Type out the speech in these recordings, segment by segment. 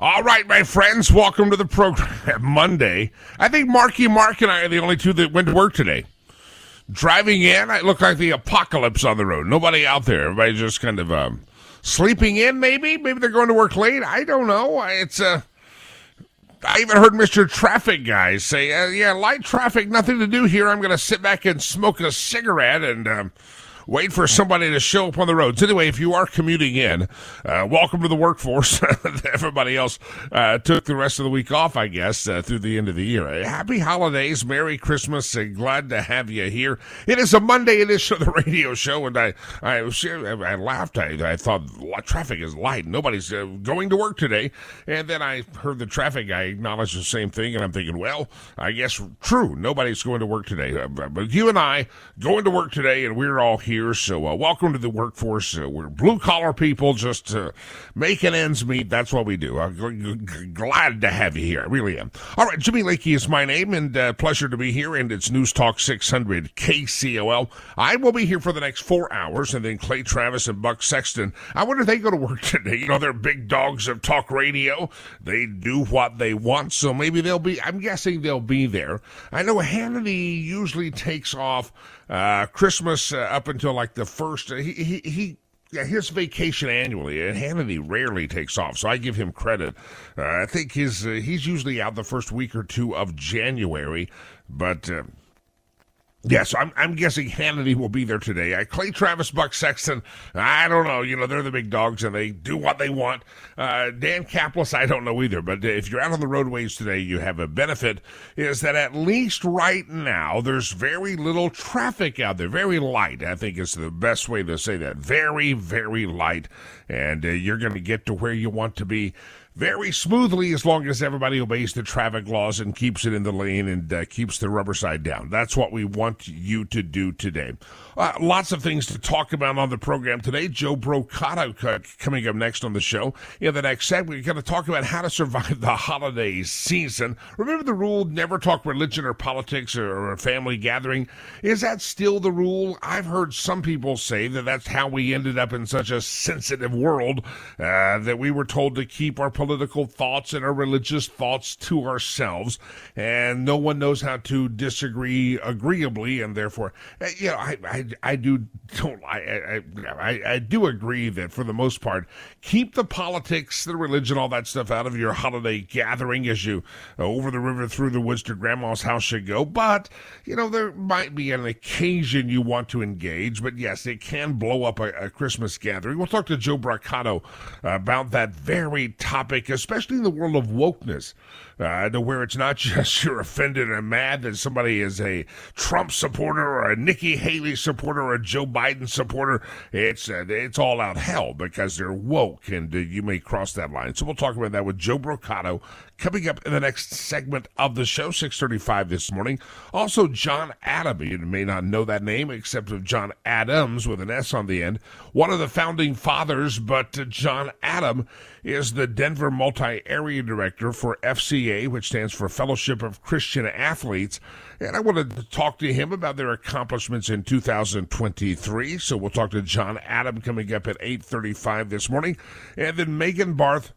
All right, my friends, welcome to the program. Monday. I think Marky Mark and I are the only two that went to work today. Driving in, I look like the apocalypse on the road. Nobody out there. Everybody's just kind of um, sleeping in, maybe. Maybe they're going to work late. I don't know. It's uh, I even heard Mr. Traffic Guy say, uh, "Yeah, light traffic, nothing to do here. I'm going to sit back and smoke a cigarette and." Um, wait for somebody to show up on the roads. Anyway, if you are commuting in, uh, welcome to the workforce. Everybody else uh, took the rest of the week off, I guess, uh, through the end of the year. Happy holidays, Merry Christmas, and glad to have you here. It is a Monday edition of the radio show, and I I, I laughed. I, I thought traffic is light. Nobody's uh, going to work today, and then I heard the traffic guy acknowledge the same thing, and I'm thinking, well, I guess true. Nobody's going to work today, uh, but you and I going to work today, and we're all here here. So uh, welcome to the workforce. Uh, we're blue collar people, just uh, making ends meet. That's what we do. I'm g- g- glad to have you here. I really am. All right, Jimmy Lakey is my name, and uh, pleasure to be here. And it's News Talk 600 KCOL. I will be here for the next four hours, and then Clay Travis and Buck Sexton. I wonder if they go to work today. You know, they're big dogs of talk radio. They do what they want, so maybe they'll be. I'm guessing they'll be there. I know Hannity usually takes off uh, Christmas uh, up until like the first. Uh, he he. he yeah, his vacation annually, and Hannity rarely takes off, so I give him credit. Uh, I think his uh, he's usually out the first week or two of January, but Yes, I'm, I'm guessing Hannity will be there today. Uh, Clay Travis, Buck Sexton, I don't know. You know, they're the big dogs and they do what they want. Uh, Dan Caplis, I don't know either. But if you're out on the roadways today, you have a benefit is that at least right now, there's very little traffic out there. Very light, I think is the best way to say that. Very, very light. And uh, you're going to get to where you want to be very smoothly as long as everybody obeys the traffic laws and keeps it in the lane and uh, keeps the rubber side down. That's what we want you to do today. Uh, lots of things to talk about on the program today. Joe Brocato coming up next on the show. In the next segment, we're going to talk about how to survive the holiday season. Remember the rule, never talk religion or politics or a family gathering? Is that still the rule? I've heard some people say that that's how we ended up in such a sensitive world uh, that we were told to keep our political thoughts and our religious thoughts to ourselves, and no one knows how to disagree agreeably, and therefore, uh, you know, I, I I, do don't I, I I do agree that for the most part, keep the politics, the religion, all that stuff out of your holiday gathering as you uh, over the river through the woods to grandma's house you go. But you know there might be an occasion you want to engage. But yes, it can blow up a, a Christmas gathering. We'll talk to Joe Brocato about that very topic, especially in the world of wokeness uh, to where it's not just you're offended and mad that somebody is a Trump supporter or a Nikki Haley supporter or a Joe Biden supporter. It's uh, it's all out hell because they're woke and uh, you may cross that line. So we'll talk about that with Joe Brocato coming up in the next segment of the show, 635 this morning. Also, John Adam. You may not know that name except of John Adams with an S on the end. One of the founding fathers, but John Adam is the Denver multi-area director for FCA, which stands for Fellowship of Christian Athletes. And I wanted to talk to him about their accomplishments in 2023. So we'll talk to John Adam coming up at 8:35 this morning, and then Megan Barth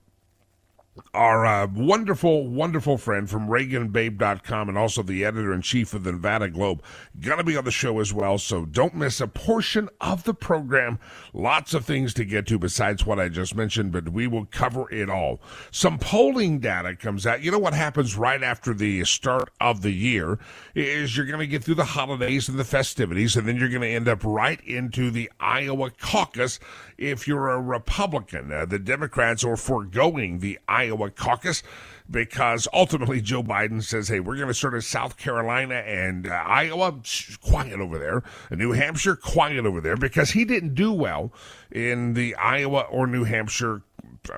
our uh, wonderful, wonderful friend from ReaganBabe.com and also the editor in chief of the Nevada Globe, going to be on the show as well. So don't miss a portion of the program. Lots of things to get to besides what I just mentioned, but we will cover it all. Some polling data comes out. You know what happens right after the start of the year is you're going to get through the holidays and the festivities, and then you're going to end up right into the Iowa caucus if you're a Republican. Uh, the Democrats are foregoing the Iowa Iowa caucus because ultimately Joe Biden says, hey, we're going to start in South Carolina and uh, Iowa, quiet over there, New Hampshire, quiet over there, because he didn't do well in the Iowa or New Hampshire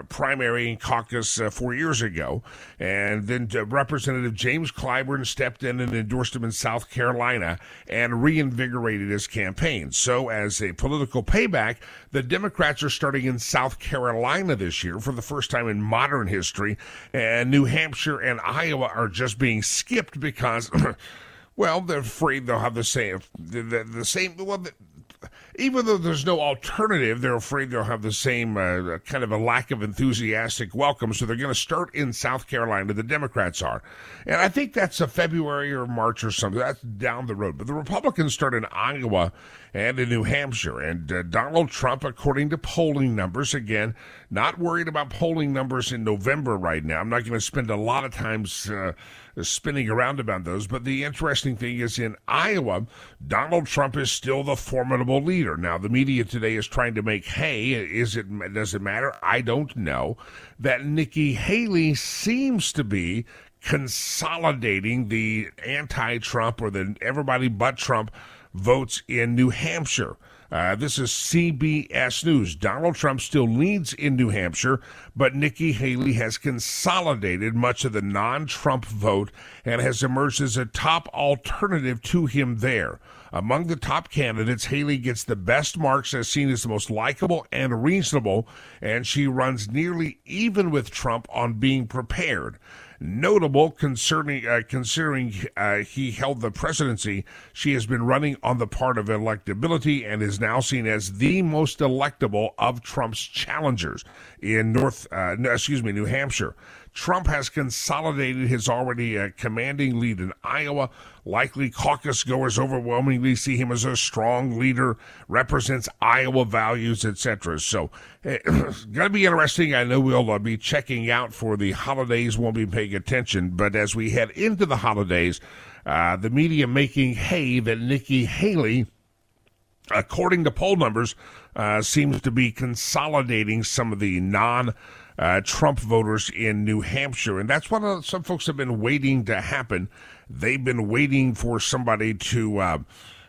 primary caucus uh, four years ago. And then uh, Representative James Clyburn stepped in and endorsed him in South Carolina and reinvigorated his campaign. So, as a political payback, the Democrats are starting in South Carolina this year for the first time in modern history. And New Hampshire and Iowa are just being skipped because. Well, they're afraid they'll have the same, the, the, the same. Well, even though there's no alternative, they're afraid they'll have the same uh, kind of a lack of enthusiastic welcome. So they're going to start in South Carolina. The Democrats are. And I think that's a February or March or something. That's down the road. But the Republicans start in Iowa and in New Hampshire. And uh, Donald Trump, according to polling numbers, again, not worried about polling numbers in November right now. I'm not going to spend a lot of time Uh, spinning around about those. But the interesting thing is in Iowa, Donald Trump is still the formidable leader. Now, the media today is trying to make hay. Is it, does it matter? I don't know. That Nikki Haley seems to be consolidating the anti-Trump or the everybody but Trump votes in New Hampshire. Uh, this is CBS News. Donald Trump still leads in New Hampshire, but Nikki Haley has consolidated much of the non Trump vote and has emerged as a top alternative to him there. Among the top candidates, Haley gets the best marks as seen as the most likable and reasonable, and she runs nearly even with Trump on being prepared notable concerning uh, considering uh, he held the presidency. She has been running on the part of electability and is now seen as the most electable of Trump's challengers in North, uh, excuse me, New Hampshire. Trump has consolidated his already uh, commanding lead in Iowa. Likely caucus goers overwhelmingly see him as a strong leader, represents Iowa values, etc. So, it's going to be interesting. I know we'll uh, be checking out for the holidays, won't be paying attention, but as we head into the holidays, uh, the media making hay that Nikki Haley according to poll numbers, uh, seems to be consolidating some of the non uh, Trump voters in New Hampshire. And that's what uh, some folks have been waiting to happen. They've been waiting for somebody to. Uh,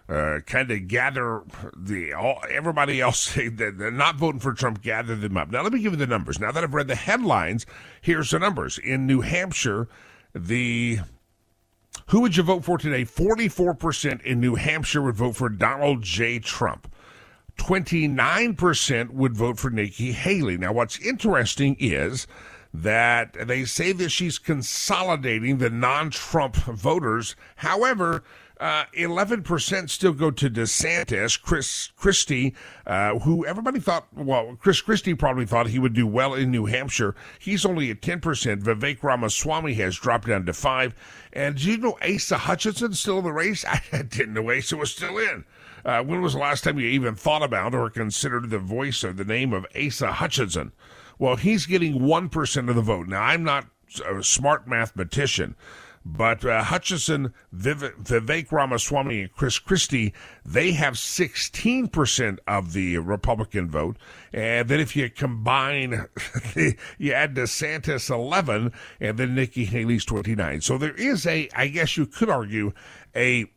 uh, kind of gather the all, everybody else that they're not voting for Trump, gather them up. Now let me give you the numbers. Now that I've read the headlines, here's the numbers. In New Hampshire, the who would you vote for today? Forty four percent in New Hampshire would vote for Donald J. Trump. 29% would vote for Nikki Haley. Now, what's interesting is that they say that she's consolidating the non Trump voters. However, uh, 11% still go to DeSantis, Chris Christie, uh, who everybody thought, well, Chris Christie probably thought he would do well in New Hampshire. He's only at 10%. Vivek Ramaswamy has dropped down to 5 And do you know Asa Hutchinson's still in the race? I didn't know Asa was still in. Uh, when was the last time you even thought about or considered the voice or the name of Asa Hutchinson? Well, he's getting 1% of the vote. Now, I'm not a smart mathematician, but uh, Hutchinson, Viv- Vivek Ramaswamy, and Chris Christie, they have 16% of the Republican vote. And then if you combine, you add DeSantis 11, and then Nikki Haley's 29. So there is a, I guess you could argue, a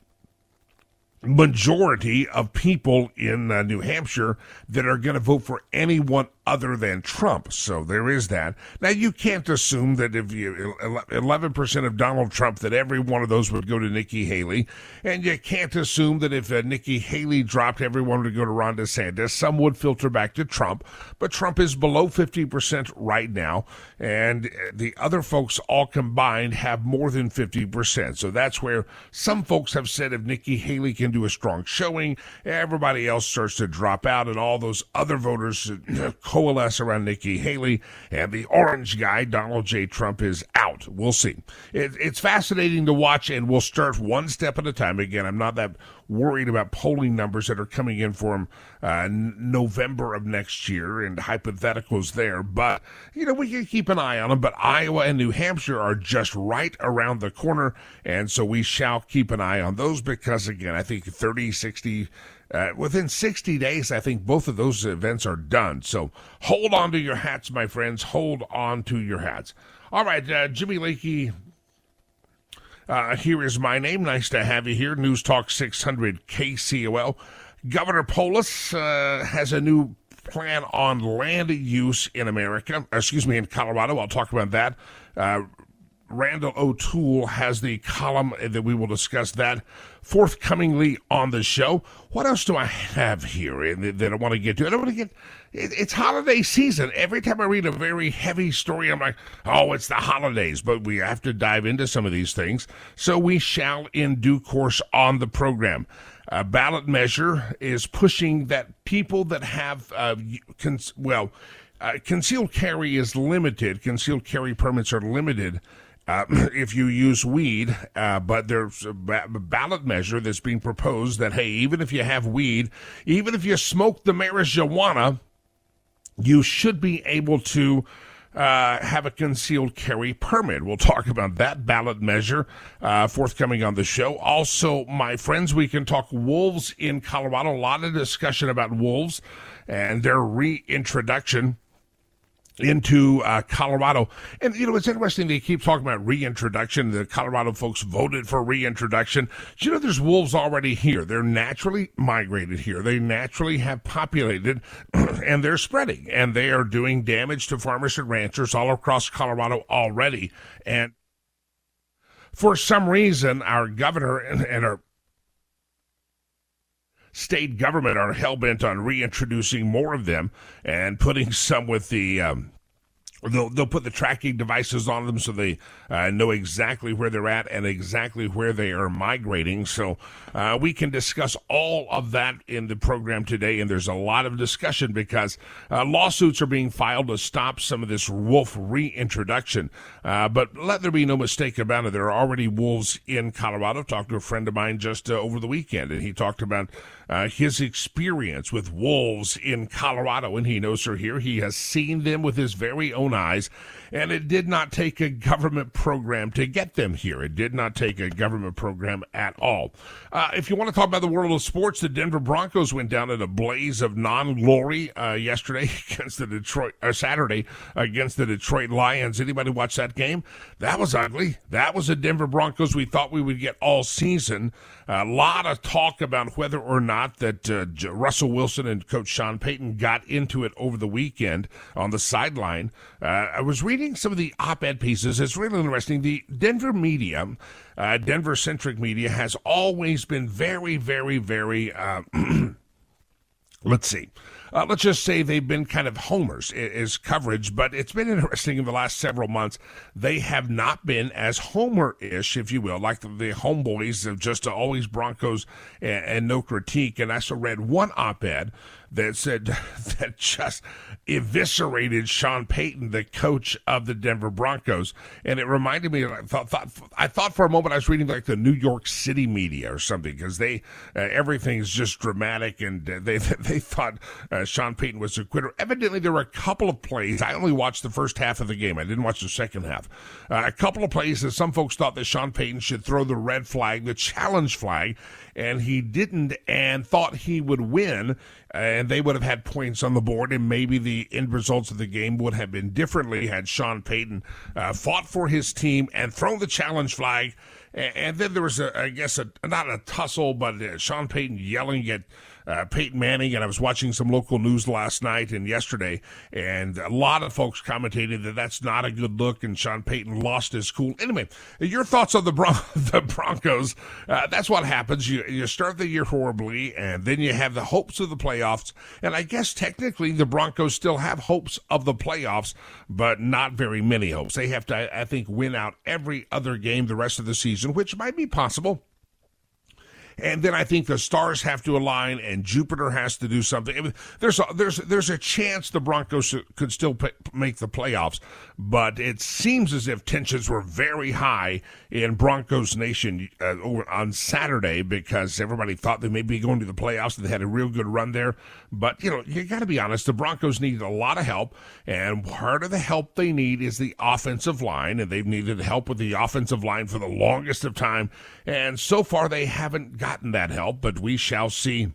majority of people in uh, New Hampshire that are going to vote for anyone other than Trump. So there is that. Now you can't assume that if you 11% of Donald Trump that every one of those would go to Nikki Haley, and you can't assume that if uh, Nikki Haley dropped everyone would go to Ron DeSantis, some would filter back to Trump, but Trump is below 50% right now, and the other folks all combined have more than 50%. So that's where some folks have said if Nikki Haley can do a strong showing, everybody else starts to drop out and all those other voters coalesce around Nikki Haley, and the orange guy, Donald J. Trump, is out. We'll see. It, it's fascinating to watch, and we'll start one step at a time. Again, I'm not that worried about polling numbers that are coming in from uh, November of next year and hypotheticals there, but, you know, we can keep an eye on them. But Iowa and New Hampshire are just right around the corner, and so we shall keep an eye on those because, again, I think 30, 60, Uh, within 60 days, I think both of those events are done. So hold on to your hats, my friends. Hold on to your hats. All right, uh, Jimmy Lakey. Uh, here is my name. Nice to have you here. News Talk 600 KCOL. Governor Polis uh, has a new plan on land use in America. Excuse me, in Colorado. I'll talk about that. Randall O'Toole has the column that we will discuss that forthcomingly on the show. What else do I have here that I want to get to? I don't want to get. It's holiday season. Every time I read a very heavy story, I'm like, oh, it's the holidays. But we have to dive into some of these things. So we shall in due course on the program. A ballot measure is pushing that people that have, uh, cons- well, uh, concealed carry is limited. Concealed carry permits are limited uh, if you use weed, uh, but there's a ballot measure that's being proposed that, hey, even if you have weed, even if you smoke the marijuana, you should be able to uh, have a concealed carry permit. We'll talk about that ballot measure uh, forthcoming on the show. Also, my friends, we can talk wolves in Colorado. A lot of discussion about wolves and their reintroduction into uh, Colorado. And, you know, it's interesting they keep talking about reintroduction. The Colorado folks voted for reintroduction. you know, there's wolves already here. They're naturally migrated here. They naturally have populated and they're spreading and they are doing damage to farmers and ranchers all across Colorado already. And for some reason, our governor and, and our state government are hell bent on reintroducing more of them and putting some with the um, They'll, they'll put the tracking devices on them so they uh, know exactly where they're at and exactly where they are migrating. So uh, we can discuss all of that in the program today. And there's a lot of discussion because uh, lawsuits are being filed to stop some of this wolf reintroduction. Uh, but let there be no mistake about it. There are already wolves in Colorado. Talked to a friend of mine just uh, over the weekend, and he talked about uh, his experience with wolves in Colorado, and he knows they're here. He has seen them with his very own eyes, and it did not take a government program to get them here. It did not take a government program at all. Uh, if you want to talk about the world of sports, the Denver Broncos went down in a blaze of non-glory uh, yesterday against the Detroit, or uh, Saturday against the Detroit Lions. Anybody watch that game? That was ugly. That was the Denver Broncos we thought we would get all season. A lot of talk about whether or not that uh, Russell Wilson and Coach Sean Payton got into it over the weekend on the sideline. Uh, I was reading some of the op-ed pieces. It's really interesting. The Denver media, uh, Denver centric media, has always been very, very, very. Uh, let's see uh, let's just say they've been kind of homers is coverage, but it's been interesting in the last several months. They have not been as homer-ish, if you will, like the, the homeboys of just always Broncos and, and no critique. And I also read one op-ed that said that just eviscerated Sean Payton, the coach of the Denver Broncos, and it reminded me. I thought, thought I thought for a moment I was reading like the New York City media or something because they uh, everything's just dramatic, and uh, they they thought uh, Sean Payton was a quitter. Evidently, there were a couple of plays. I only watched the first half of the game. I didn't watch the second half. Uh, a couple of plays that some folks thought that Sean Payton should throw the red flag, the challenge flag, and he didn't, and thought he would win and they would have had points on the board, and maybe the end results of the game would have been differently had Sean Payton uh, fought for his team and thrown the challenge flag. And, then there was, a, I guess, a, not a tussle, but uh, Sean Payton yelling at uh, Peyton Manning, and I was watching some local news last night and yesterday, and a lot of folks commentated that that's not a good look, and Sean Payton lost his cool. Anyway, your thoughts on the, Bron- the Broncos? Uh, that's what happens. You you start the year horribly, and then you have the hopes of the playoffs, and I guess technically the Broncos still have hopes of the playoffs, but not very many hopes. They have to, I think, win out every other game the rest of the season, which might be possible. And then I think the stars have to align, and Jupiter has to do something. There's a, there's there's a chance the Broncos could still make the playoffs, but it seems as if tensions were very high in Broncos Nation uh, on Saturday because everybody thought they may be going to the playoffs. and They had a real good run there, but you know you got to be honest. The Broncos needed a lot of help, and part of the help they need is the offensive line, and they've needed help with the offensive line for the longest of time. And so far, they haven't gotten that help, but we shall see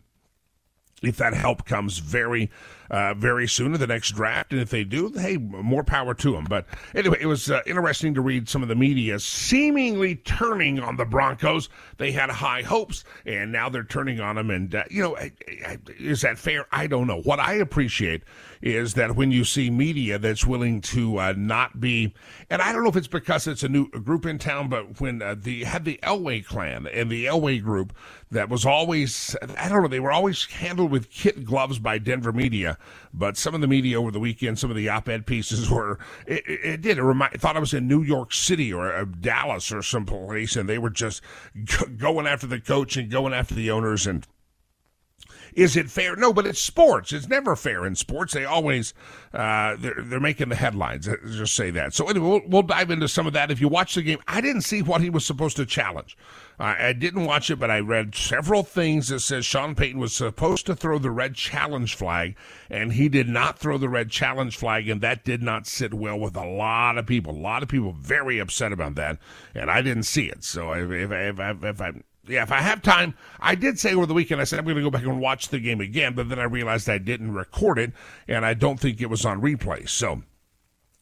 if that help comes very, uh, very soon in the next draft. And if they do, hey, more power to them. But anyway, it was uh, interesting to read some of the media seemingly turning on the Broncos. They had high hopes, and now they're turning on them. And, uh, you know, is that fair? I don't know. What I appreciate is that when you see media that's willing to uh, not be, and I don't know if it's because it's a new group in town, but when uh, the had the Elway clan and the Elway group that was always, I don't know, they were always handled with kit gloves by Denver media, but some of the media over the weekend, some of the op-ed pieces were, it, it, it did, it remind, thought I was in New York City or uh, Dallas or some place, and they were just g- going after the coach and going after the owners and is it fair? No, but it's sports. It's never fair in sports. They always uh, they're, they're making the headlines. Just say that. So anyway, we'll, we'll dive into some of that. If you watch the game, I didn't see what he was supposed to challenge. Uh, I didn't watch it, but I read several things that says Sean Payton was supposed to throw the red challenge flag, and he did not throw the red challenge flag, and that did not sit well with a lot of people. A lot of people very upset about that, and I didn't see it. So if, if, if, if, if I yeah, if I have time, I did say over the weekend, I said I'm going to go back and watch the game again, but then I realized I didn't record it, and I don't think it was on replay. So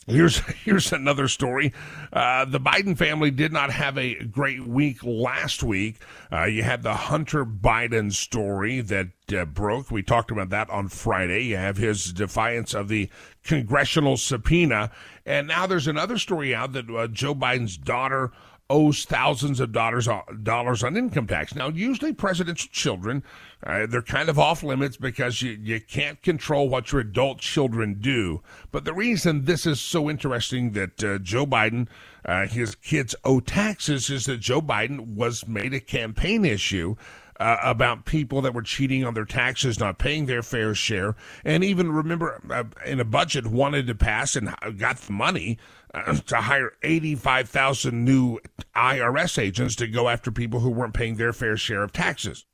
Here's here's another story. Uh, the Biden family did not have a great week last week. Uh, you had the Hunter Biden story that uh, broke. We talked about that on Friday. You have his defiance of the congressional subpoena, and now there's another story out that uh, Joe Biden's daughter owes thousands of dollars dollars on income tax. Now, usually presidential children, uh, they're kind of off limits because you, you can't control what your adult children do. But the reason this is so interesting that uh, Joe Biden, uh, his kids owe taxes is that Joe Biden was made a campaign issue. Uh, about people that were cheating on their taxes, not paying their fair share, and even remember uh, in a budget wanted to pass and got the money to hire 85,000 new IRS agents to go after people who weren't paying their fair share of taxes.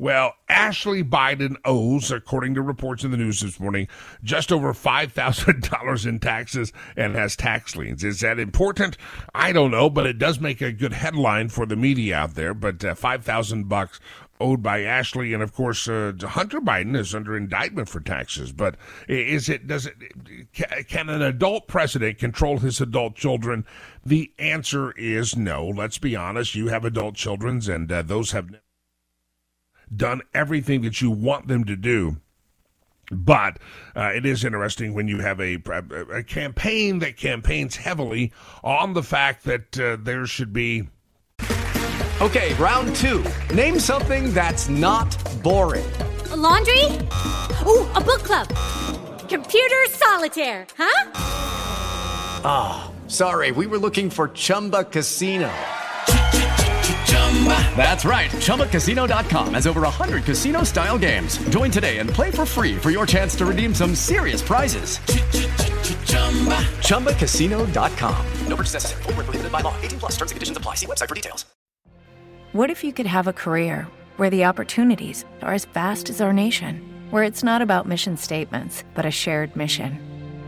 Well, Ashley Biden owes, according to reports in the news this morning, just over $5,000 in taxes and has tax liens. Is that important? I don't know, but it does make a good headline for the media out there. But uh, 5000 bucks owed by Ashley, and of course, uh, Hunter Biden is under indictment for taxes. But is it does it can an adult president control his adult children? The answer is no. Let's be honest. You have adult children, and uh, those have done everything that you want them to do. But uh, it is interesting when you have a, a, campaign that campaigns heavily on the fact that uh, there should be Okay, round two. Name something that's not boring. A laundry? Ooh, a book club. Computer solitaire, huh? Ah, oh, sorry, we were looking for Chumba Casino. That's right. ChumbaCasino.com has over 100 casino style games. Join today and play for free for your chance to redeem some serious prizes. ChumbaCasino.com. No purchase necessary. Full prohibited by law. 18 plus terms and conditions apply. See website for details. What if you could have a career where the opportunities are as vast as our nation, where it's not about mission statements, but a shared mission?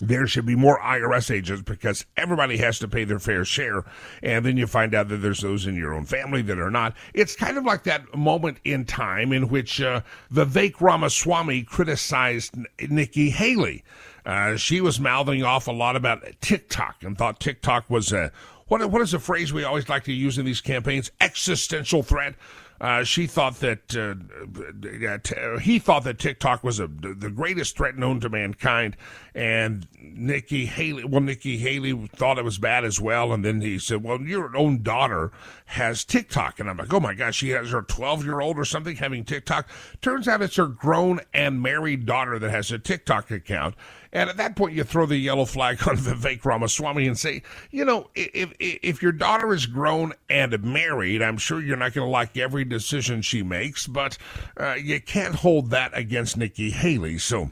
there should be more IRS agents because everybody has to pay their fair share. And then you find out that there's those in your own family that are not. It's kind of like that moment in time in which uh, Vivek Ramaswamy criticized Nikki Haley. Uh, she was mouthing off a lot about TikTok and thought TikTok was a what what is a phrase we always like to use in these campaigns? Existential threat. Uh, she thought that uh, he thought that TikTok was a, the greatest threat known to mankind, and Nikki Haley. Well, Nikki Haley thought it was bad as well, and then he said, "Well, your own daughter has TikTok," and I'm like, "Oh my gosh, she has her 12 year old or something having TikTok." Turns out it's her grown and married daughter that has a TikTok account, and at that point, you throw the yellow flag on Vivek Ramaswamy and say, you know, if, if your daughter is grown and married, I'm sure you're not going to like every decision she makes, but uh, you can't hold that against Nikki Haley. So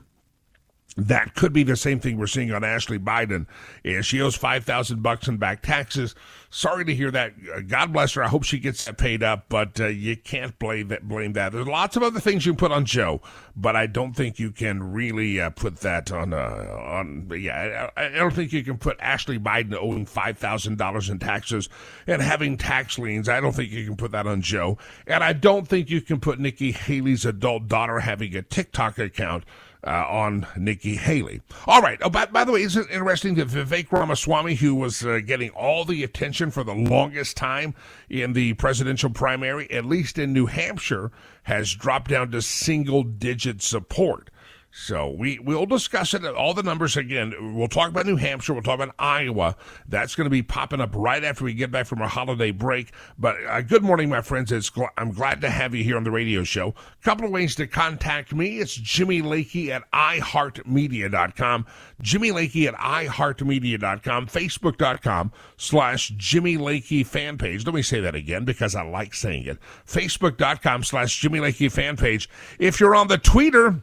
that could be the same thing we're seeing on Ashley Biden. Is she owes five thousand bucks in back taxes. Sorry to hear that. Uh, God bless her. I hope she gets paid up, but uh, you can't blame that. Blame that. There's lots of other things you can put on Joe, but I don't think you can really uh, put that on. Uh, on yeah, I, I, don't think you can put Ashley Biden owing five thousand dollars in taxes and having tax liens. I don't think you can put that on Joe, and I don't think you can put Nikki Haley's adult daughter having a TikTok account uh, on Nikki Haley. All right. Oh, by, by, the way, isn't it interesting that Vivek Ramaswamy, who was uh, getting all the attention for the longest time in the presidential primary, at least in New Hampshire, has dropped down to single digit support. So we we'll discuss it. All the numbers again. We'll talk about New Hampshire. We'll talk about Iowa. That's going to be popping up right after we get back from our holiday break. But uh, good morning, my friends. It's gl- I'm glad to have you here on the radio show. A couple of ways to contact me. It's Jimmy Lakey at iHeartMedia.com. Jimmy Lakey at iHeartMedia.com. Facebook.com slash Jimmy Lakey fan page. Let me say that again because I like saying it. Facebook.com slash Jimmy Lakey fan page. If you're on the Twitter.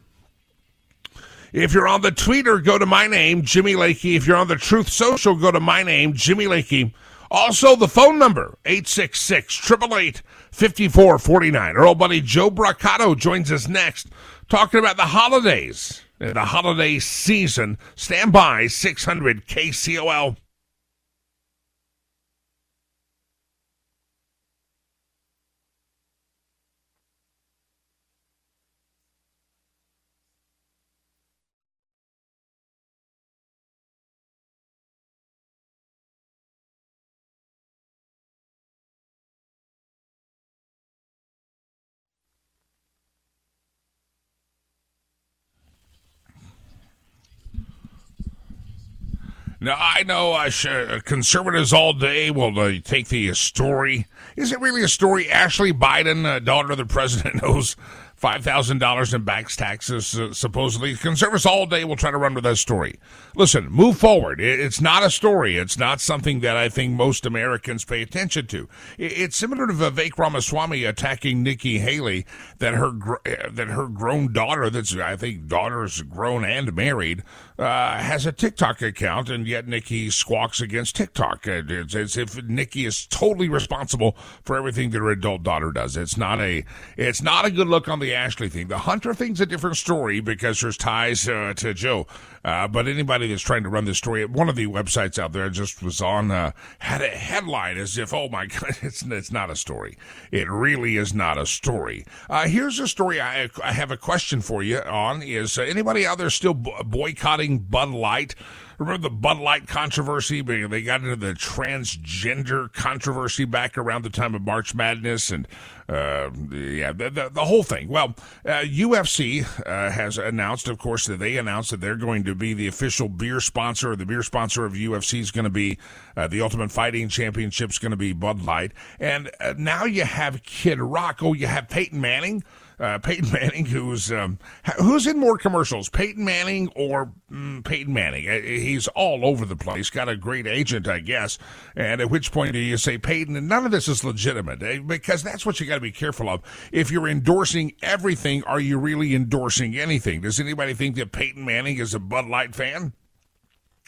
If you're on the Twitter, go to my name, Jimmy Lakey. If you're on the Truth Social, go to my name, Jimmy Lakey. Also, the phone number, 866 888 5449. Our old buddy Joe Brocato joins us next, talking about the holidays, the holiday season. Stand by, 600 KCOL. Now, I know uh, uh, conservatives all day will uh, take the story. Is it really a story? Ashley Biden, uh, daughter of the president, knows $5,000 in back taxes, uh, supposedly. Conservatives all day We'll try to run with that story. Listen, move forward. It's not a story. It's not something that I think most Americans pay attention to. It's similar to Vivek Ramaswamy attacking Nikki Haley that her, uh, that her grown daughter, that's, I think, daughter's grown and married, uh, has a TikTok account, and yet Nikki squawks against TikTok. It's as if Nikki is totally responsible for everything that her adult daughter does. It's not a, it's not a good look on the Ashley thing. The Hunter thing's a different story because there's ties uh, to Joe. Uh, but anybody that's trying to run this story, one of the websites out there just was on, uh, had a headline as if, oh my God, it's, it's not a story. It really is not a story. Uh, here's a story I, I have a question for you on is uh, anybody out there still boycotting Bud Light? Remember the Bud Light controversy? They got into the transgender controversy back around the time of March Madness, and uh, yeah, the, the, the, whole thing. Well, uh, UFC uh, has announced, of course, that they announced that they're going to be the official beer sponsor. The beer sponsor of UFC is going to be uh, the Ultimate Fighting Championship is going to be Bud Light, and uh, now you have Kid Rock. Oh, you have Peyton Manning uh, Peyton Manning, who's um, who's in more commercials, Peyton Manning or mm, Peyton Manning? Uh, he's all over the place. He's Got a great agent, I guess. And at which point do you say Peyton? And none of this is legitimate eh? because that's what you got to be careful of. If you're endorsing everything, are you really endorsing anything? Does anybody think that Peyton Manning is a Bud Light fan?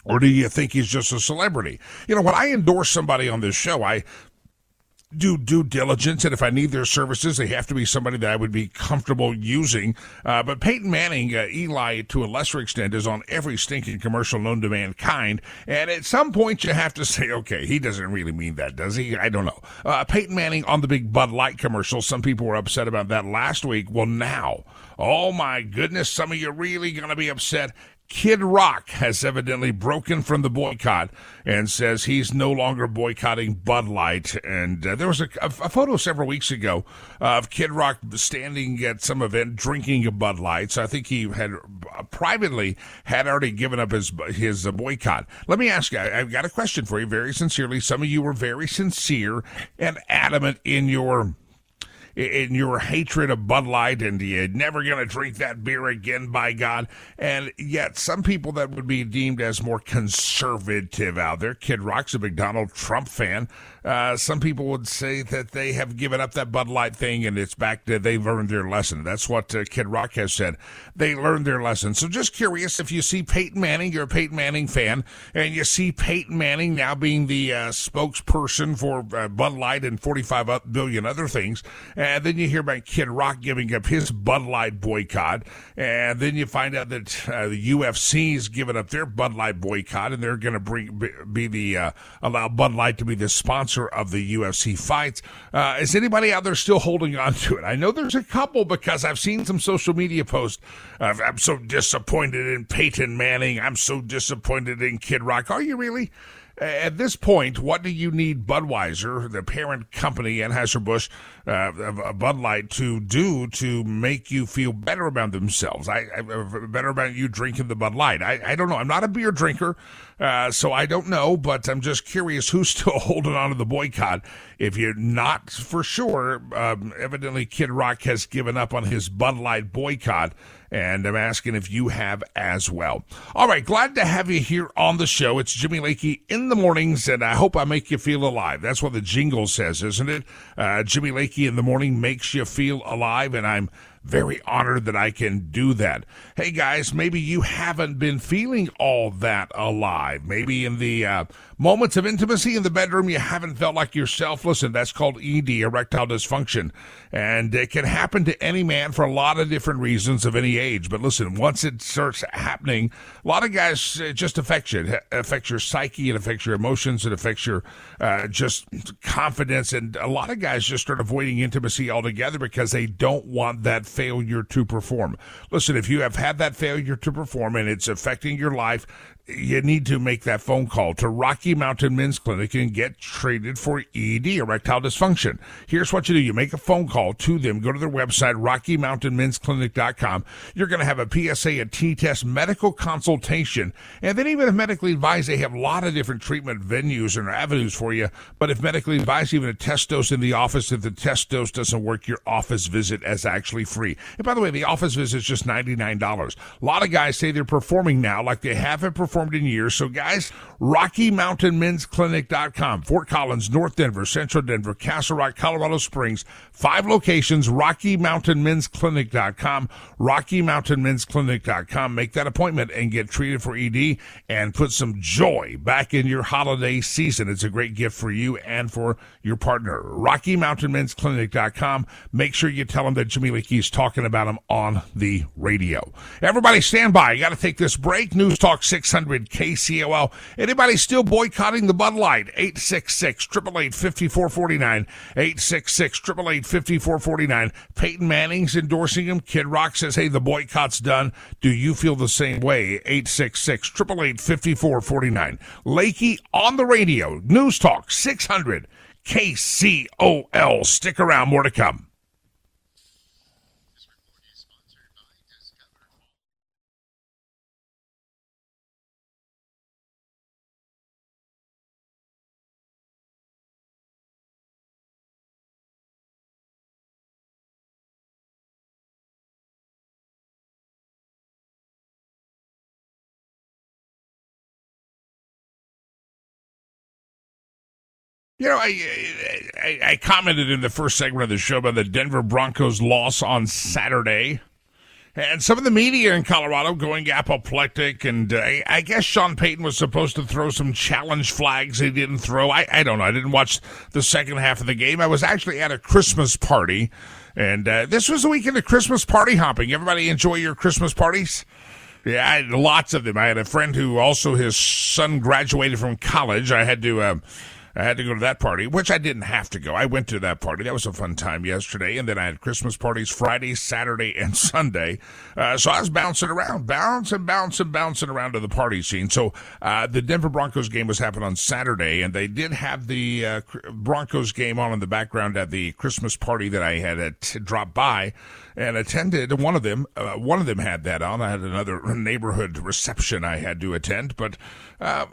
Or do you think he's just a celebrity? You know, when I endorse somebody on this show, I do due diligence, and if I need their services, they have to be somebody that I would be comfortable using. Uh, but Peyton Manning, uh, Eli, to a lesser extent, is on every stinking commercial known to mankind. And at some point, you have to say, okay, he doesn't really mean that, does he? I don't know. Uh, Peyton Manning on the big Bud Light commercial. Some people were upset about that last week. Well, now, oh my goodness, some of you really going to be upset. Kid Rock has evidently broken from the boycott and says he's no longer boycotting Bud Light. And uh, there was a, a, a, photo several weeks ago of Kid Rock standing at some event drinking a Bud Light. So I think he had uh, privately had already given up his his uh, boycott. Let me ask you, I, I've got a question for you very sincerely. Some of you were very sincere and adamant in your in your hatred of Bud Light and you're never going to drink that beer again, by God. And yet, some people that would be deemed as more conservative out there, Kid Rock's a big Donald Trump fan. Uh, some people would say that they have given up that Bud Light thing and it's back to they've learned their lesson. That's what uh, Kid Rock has said. They learned their lesson. So just curious if you see Peyton Manning, you're a Peyton Manning fan, and you see Peyton Manning now being the uh, spokesperson for uh, Bud Light and 45 billion other things. Then you hear about Kid Rock giving up his Bud Light boycott. And then you find out that uh, the is giving up their Bud Light boycott and they're going to bring be the uh, allow Bud Light to be the sponsor of the UFC fights. Uh, is anybody out there still holding on to it? I know there's a couple because I've seen some social media posts. I'm so disappointed in Peyton Manning. I'm so disappointed in Kid Rock. Are you really? At this point, what do you need Budweiser, the parent company, Anheuser-Busch, uh, Bud Light, to do to make you feel better about themselves? I, I better about you drinking the Bud Light. I, I don't know. I'm not a beer drinker, uh, so I don't know, but I'm just curious who's still holding on to the boycott. If you're not for sure, um, evidently Kid Rock has given up on his Bud Light boycott and I'm asking if you have as well. All right, glad to have you here on the show. It's Jimmy Lakey in the mornings, and I hope I make you feel alive. That's what the jingle says, isn't it? Uh, Jimmy Lakey in the morning makes you feel alive, and I'm very honored that I can do that. Hey guys, maybe you haven't been feeling all that alive. Maybe in the uh, moments of intimacy in the bedroom, you haven't felt like yourself. Listen, that's called ED, erectile dysfunction. And it can happen to any man for a lot of different reasons of any age. But listen, once it starts happening, a lot of guys, it just affects you. It affects your psyche, it affects your emotions, it affects your uh, just confidence. And a lot of guys just start avoiding intimacy altogether because they don't want that failure to perform. Listen, if you have had that failure to perform and it's affecting your life, you need to make that phone call to Rocky Mountain Men's Clinic and get treated for ED, erectile dysfunction. Here's what you do. You make a phone call to them. Go to their website, RockyMountainMen'sClinic.com. You're going to have a PSA, a T-test medical consultation. And then even if medically advised, they have a lot of different treatment venues and avenues for you. But if medically advised, even a test dose in the office, if the test dose doesn't work, your office visit is actually free. And by the way, the office visit is just $99. A lot of guys say they're performing now like they haven't performed performed in years. So, guys, Rocky Mountain Men's Clinic.com, Fort Collins, North Denver, Central Denver, Castle Rock, Colorado Springs, five locations, Rocky Mountain Men's Clinic.com, Rocky Mountain Men's Clinic.com. Make that appointment and get treated for ED and put some joy back in your holiday season. It's a great gift for you and for your partner. Rocky Mountain Men's Clinic.com. Make sure you tell them that Jimmy Lakey is talking about them on the radio. Everybody stand by. You got to take this break. News Talk 600. 800 KCOL. Anybody still boycotting the Bud Light? 866 888 5449. 866 888 5449. Peyton Manning's endorsing him. Kid Rock says, hey, the boycott's done. Do you feel the same way? 866 888 5449. Lakey on the radio. News Talk 600 KCOL. Stick around. More to come. You know, I, I, I commented in the first segment of the show about the Denver Broncos loss on Saturday. And some of the media in Colorado going apoplectic, and uh, I guess Sean Payton was supposed to throw some challenge flags he didn't throw. I, I don't know. I didn't watch the second half of the game. I was actually at a Christmas party, and uh, this was a weekend of Christmas party hopping. Everybody enjoy your Christmas parties? Yeah, I had lots of them. I had a friend who also his son graduated from college. I had to. Uh, I had to go to that party, which I didn't have to go. I went to that party. That was a fun time yesterday. And then I had Christmas parties Friday, Saturday, and Sunday. Uh, so I was bouncing around, bouncing, bouncing, bouncing around to the party scene. So uh, the Denver Broncos game was happening on Saturday, and they did have the uh, Broncos game on in the background at the Christmas party that I had at, dropped by and attended. One of them, uh, one of them had that on. I had another neighborhood reception I had to attend, but uh,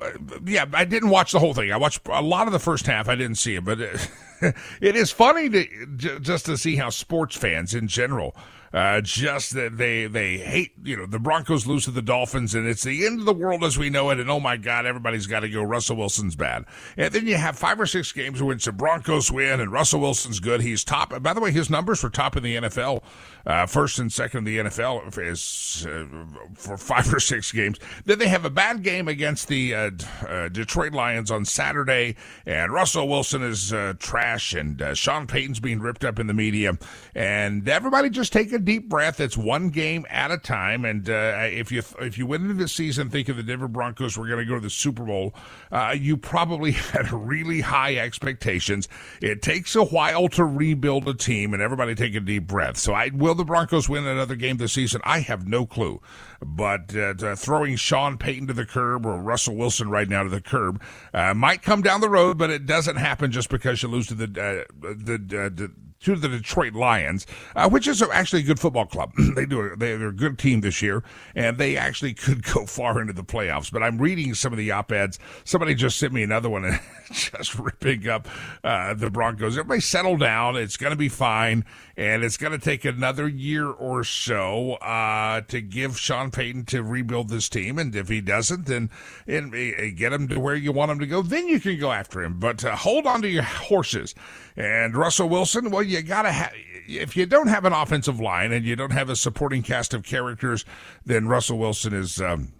yeah, I didn't watch the whole thing. I watched a lot of the first half. I didn't see it, but it, it is funny to just to see how sports fans in general uh, just that they they hate you know the Broncos lose to the Dolphins and it's the end of the world as we know it. And oh my God everybody's got to go. Russell Wilson's bad. And then you have five or six games in which the Broncos win and Russell Wilson's good. He's top. By the way his numbers were top in the NFL uh, first and second in the NFL is uh, for five or six games. Then they have a bad game against the uh, uh, Detroit Lions on Saturday and Russell Wilson is uh, trash and Sean Payton's being ripped up in the media. And everybody just take a deep breath. It's one game at a time, and uh, if you if you went into the season thinking the Denver Broncos were going to go to the Super Bowl, uh, you probably had really high expectations. It takes a while to rebuild a team, and everybody take a deep breath. So, I will the Broncos win another game this season? I have no clue, but uh, throwing Sean Payton to the curb or Russell Wilson right now to the curb uh, might come down the road, but it doesn't happen just because you lose to the uh, the, uh, the to the Detroit Lions, uh, which is actually a good football club. they do they're a good team this year, and they actually could go far into the playoffs. But I'm reading some of the op eds. Somebody just sent me another one, and just ripping up uh, the Broncos. Everybody settle down. It's going to be fine, and it's going to take another year or so uh, to give Sean Payton to rebuild this team. And if he doesn't, then and, and get him to where you want him to go, then you can go after him. But uh, hold on to your horses. And Russell Wilson, well, you got to have, if you don't have an offensive line and you don't have a supporting cast of characters, then Russell Wilson is, um,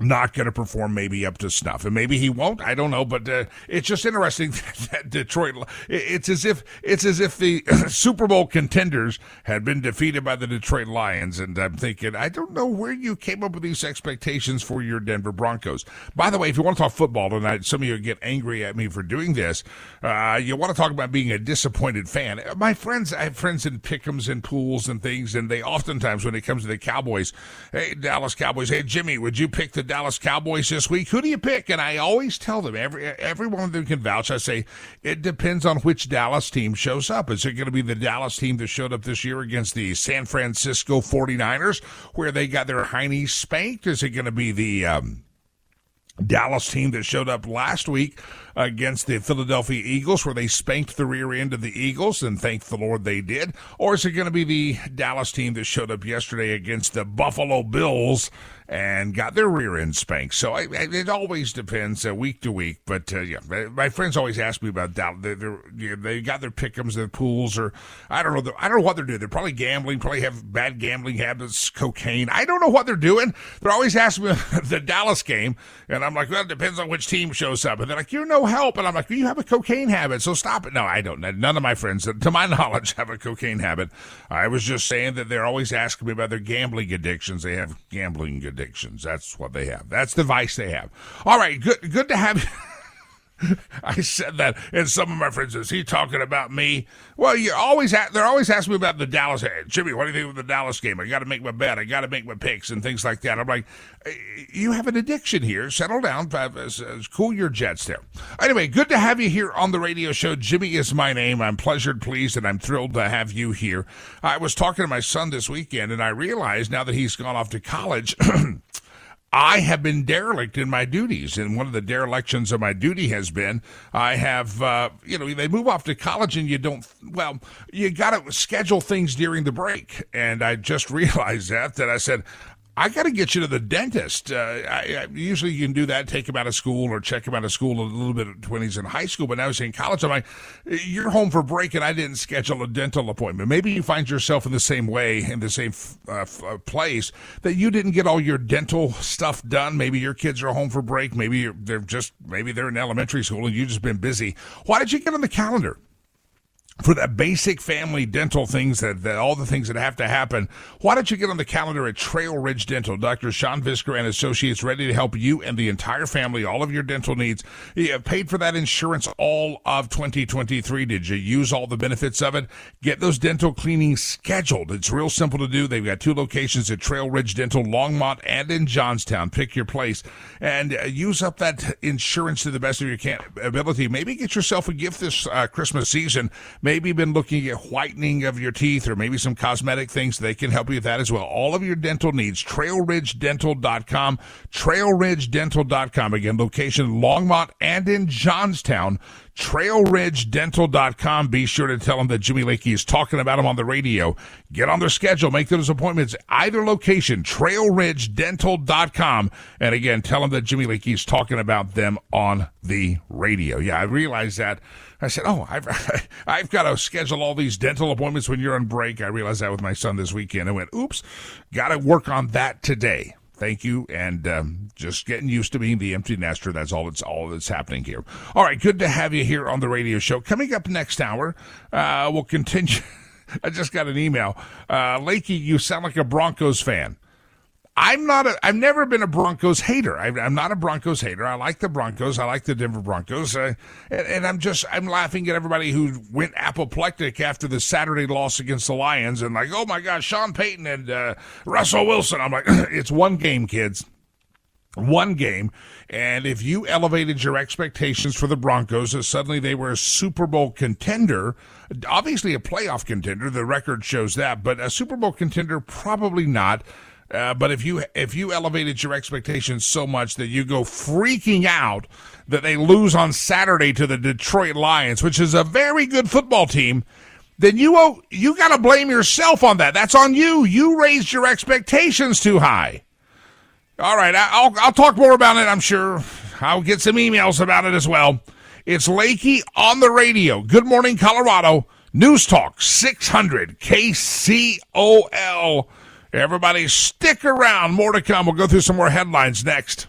not going to perform maybe up to snuff. And maybe he won't i don't know but uh, it's just interesting that detroit it's as if it's as if the super bowl contenders had been defeated by the detroit lions and i'm thinking i don't know where you came up with these expectations for your denver broncos. By the way if you want to talk football tonight some of you get angry at me for doing this uh, you want to talk about being a disappointed fan. My friends i have friends in pickums and pools and things and they oftentimes when it comes to the cowboys hey dallas cowboys hey jimmy would you pick the Dallas Cowboys this week. Who do you pick? And I always tell them, every every one of them can vouch. I say, it depends on which Dallas team shows up. Is it going to be the Dallas team that showed up this year against the San Francisco 49ers, where they got their heinies spanked? Is it going to be the um, Dallas team that showed up last week against the Philadelphia Eagles, where they spanked the rear end of the Eagles, and thank the Lord they did? Or is it going to be the Dallas team that showed up yesterday against the Buffalo Bills and got their rear end spanked. So I, I, it always depends uh, week to week. But uh, yeah, my friends always ask me about that. They, you know, they got their pickums, their pools, or I don't know. I don't know what they're doing. They're probably gambling, probably have bad gambling habits, cocaine. I don't know what they're doing. They're always asking me the Dallas game, and I'm like, well, it depends on which team shows up. And they're like, you're no help. And I'm like, you have a cocaine habit, so stop it. No, I don't. None of my friends, to my knowledge, have a cocaine habit. I was just saying that they're always asking me about their gambling addictions. They have gambling addictions addictions. That's what they have. That's the vice they have. All right, good good to have you. I said that, and some of my friends is he talking about me? Well, you always ha- they're always asking me about the Dallas. Hey, Jimmy, what do you think of the Dallas game? I got to make my bet. I got to make my picks and things like that. I'm like, eh, you have an addiction here. Settle down. Uh, uh, cool your jets there. Anyway, good to have you here on the radio show. Jimmy is my name. I'm pleasured, pleased, and I'm thrilled to have you here. I was talking to my son this weekend, and I realized now that he's gone off to college. I have been derelict in my duties. And one of the derelictions of my duty has been I have, uh, you know, they move off to college and you don't, well, you got to schedule things during the break. And I just realized that, that I said, I got to get you to the dentist. Uh, I, I, usually you can do that, take him out of school or check him out of school a little bit when he's in high school. But now he's in college. I'm like, you're home for break and I didn't schedule a dental appointment. Maybe you find yourself in the same way, in the same uh, uh, place that you didn't get all your dental stuff done. Maybe your kids are home for break. Maybe they're just, maybe they're in elementary school and you've just been busy. Why did you get on the calendar? For the basic family dental things that, that, all the things that have to happen, why don't you get on the calendar at Trail Ridge Dental? Dr. Sean Visker and Associates ready to help you and the entire family, all of your dental needs. You have paid for that insurance all of 2023. Did you use all the benefits of it? Get those dental cleanings scheduled. It's real simple to do. They've got two locations at Trail Ridge Dental, Longmont and in Johnstown. Pick your place and uh, use up that insurance to the best of your ability. Maybe get yourself a gift this uh, Christmas season maybe been looking at whitening of your teeth or maybe some cosmetic things, they can help you with that as well. All of your dental needs, trailridgedental.com, trailridgedental.com. Again, location Longmont and in Johnstown trailridgedental.com. Be sure to tell them that Jimmy Lakey is talking about them on the radio. Get on their schedule, make those appointments, either location, trailridgedental.com. And again, tell them that Jimmy Lakey is talking about them on the radio. Yeah, I realize that. I said, "Oh, I've I've got to schedule all these dental appointments when you're on break." I realized that with my son this weekend. I went, "Oops, got to work on that today." Thank you, and um, just getting used to being the empty nester. That's all. That's all that's happening here. All right, good to have you here on the radio show. Coming up next hour, uh, we'll continue. I just got an email. Uh, Lakey, you sound like a Broncos fan. I'm not a, I've never been a Broncos hater. I, am not a Broncos hater. I like the Broncos. I like the Denver Broncos. Uh, and, and, I'm just, I'm laughing at everybody who went apoplectic after the Saturday loss against the Lions and like, oh my gosh, Sean Payton and uh, Russell Wilson. I'm like, it's one game, kids. One game. And if you elevated your expectations for the Broncos as suddenly they were a Super Bowl contender, obviously a playoff contender, the record shows that, but a Super Bowl contender, probably not. Uh, but if you if you elevated your expectations so much that you go freaking out that they lose on Saturday to the Detroit Lions, which is a very good football team, then you owe, you got to blame yourself on that. That's on you. You raised your expectations too high. All right, I'll I'll talk more about it. I'm sure I'll get some emails about it as well. It's Lakey on the radio. Good morning, Colorado. News Talk 600 KCOL. Everybody stick around. More to come. We'll go through some more headlines next.